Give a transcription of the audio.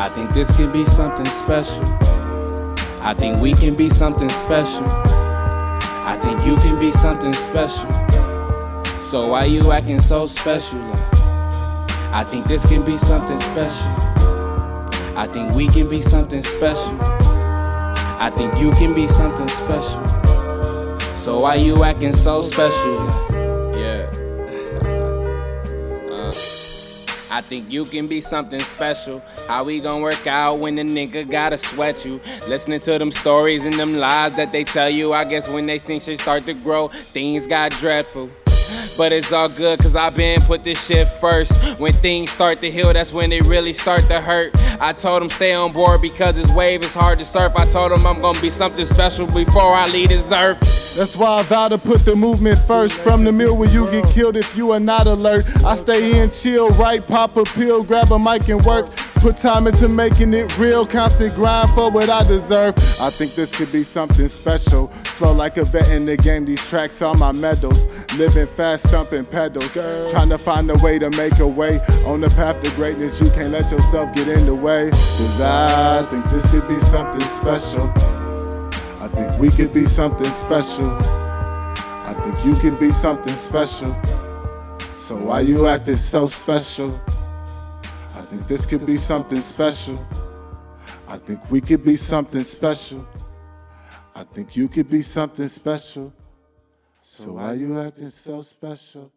I think this can be something special. I think we can be something special. I think you can be something special. So why you acting so special? Like, I think this can be something special. I think we can be something special. I think you can be something special. So why you acting so special? Yeah. I think you can be something special. How we gon' work out when the nigga gotta sweat you? Listening to them stories and them lies that they tell you. I guess when they seen shit start to grow, things got dreadful. But it's all good cause I been put this shit first. When things start to heal, that's when they really start to hurt. I told him stay on board because this wave is hard to surf. I told him I'm gonna be something special before I leave this earth. That's why I vow to put the movement first. From the mill where you get killed if you are not alert. I stay in, chill, right, pop a pill, grab a mic and work. Put time into making it real, constant grind for what I deserve. I think this could be something special. Flow like a vet in the game, these tracks are my medals. Living fast, stumping pedals. Trying to find a way to make a way. On the path to greatness, you can't let yourself get in the way. Cause I think this could be something special. Think we could be something special. I think you can be something special. So why you acting so special? I think this could be something special. I think we could be something special. I think you could be something special. So why you acting so special?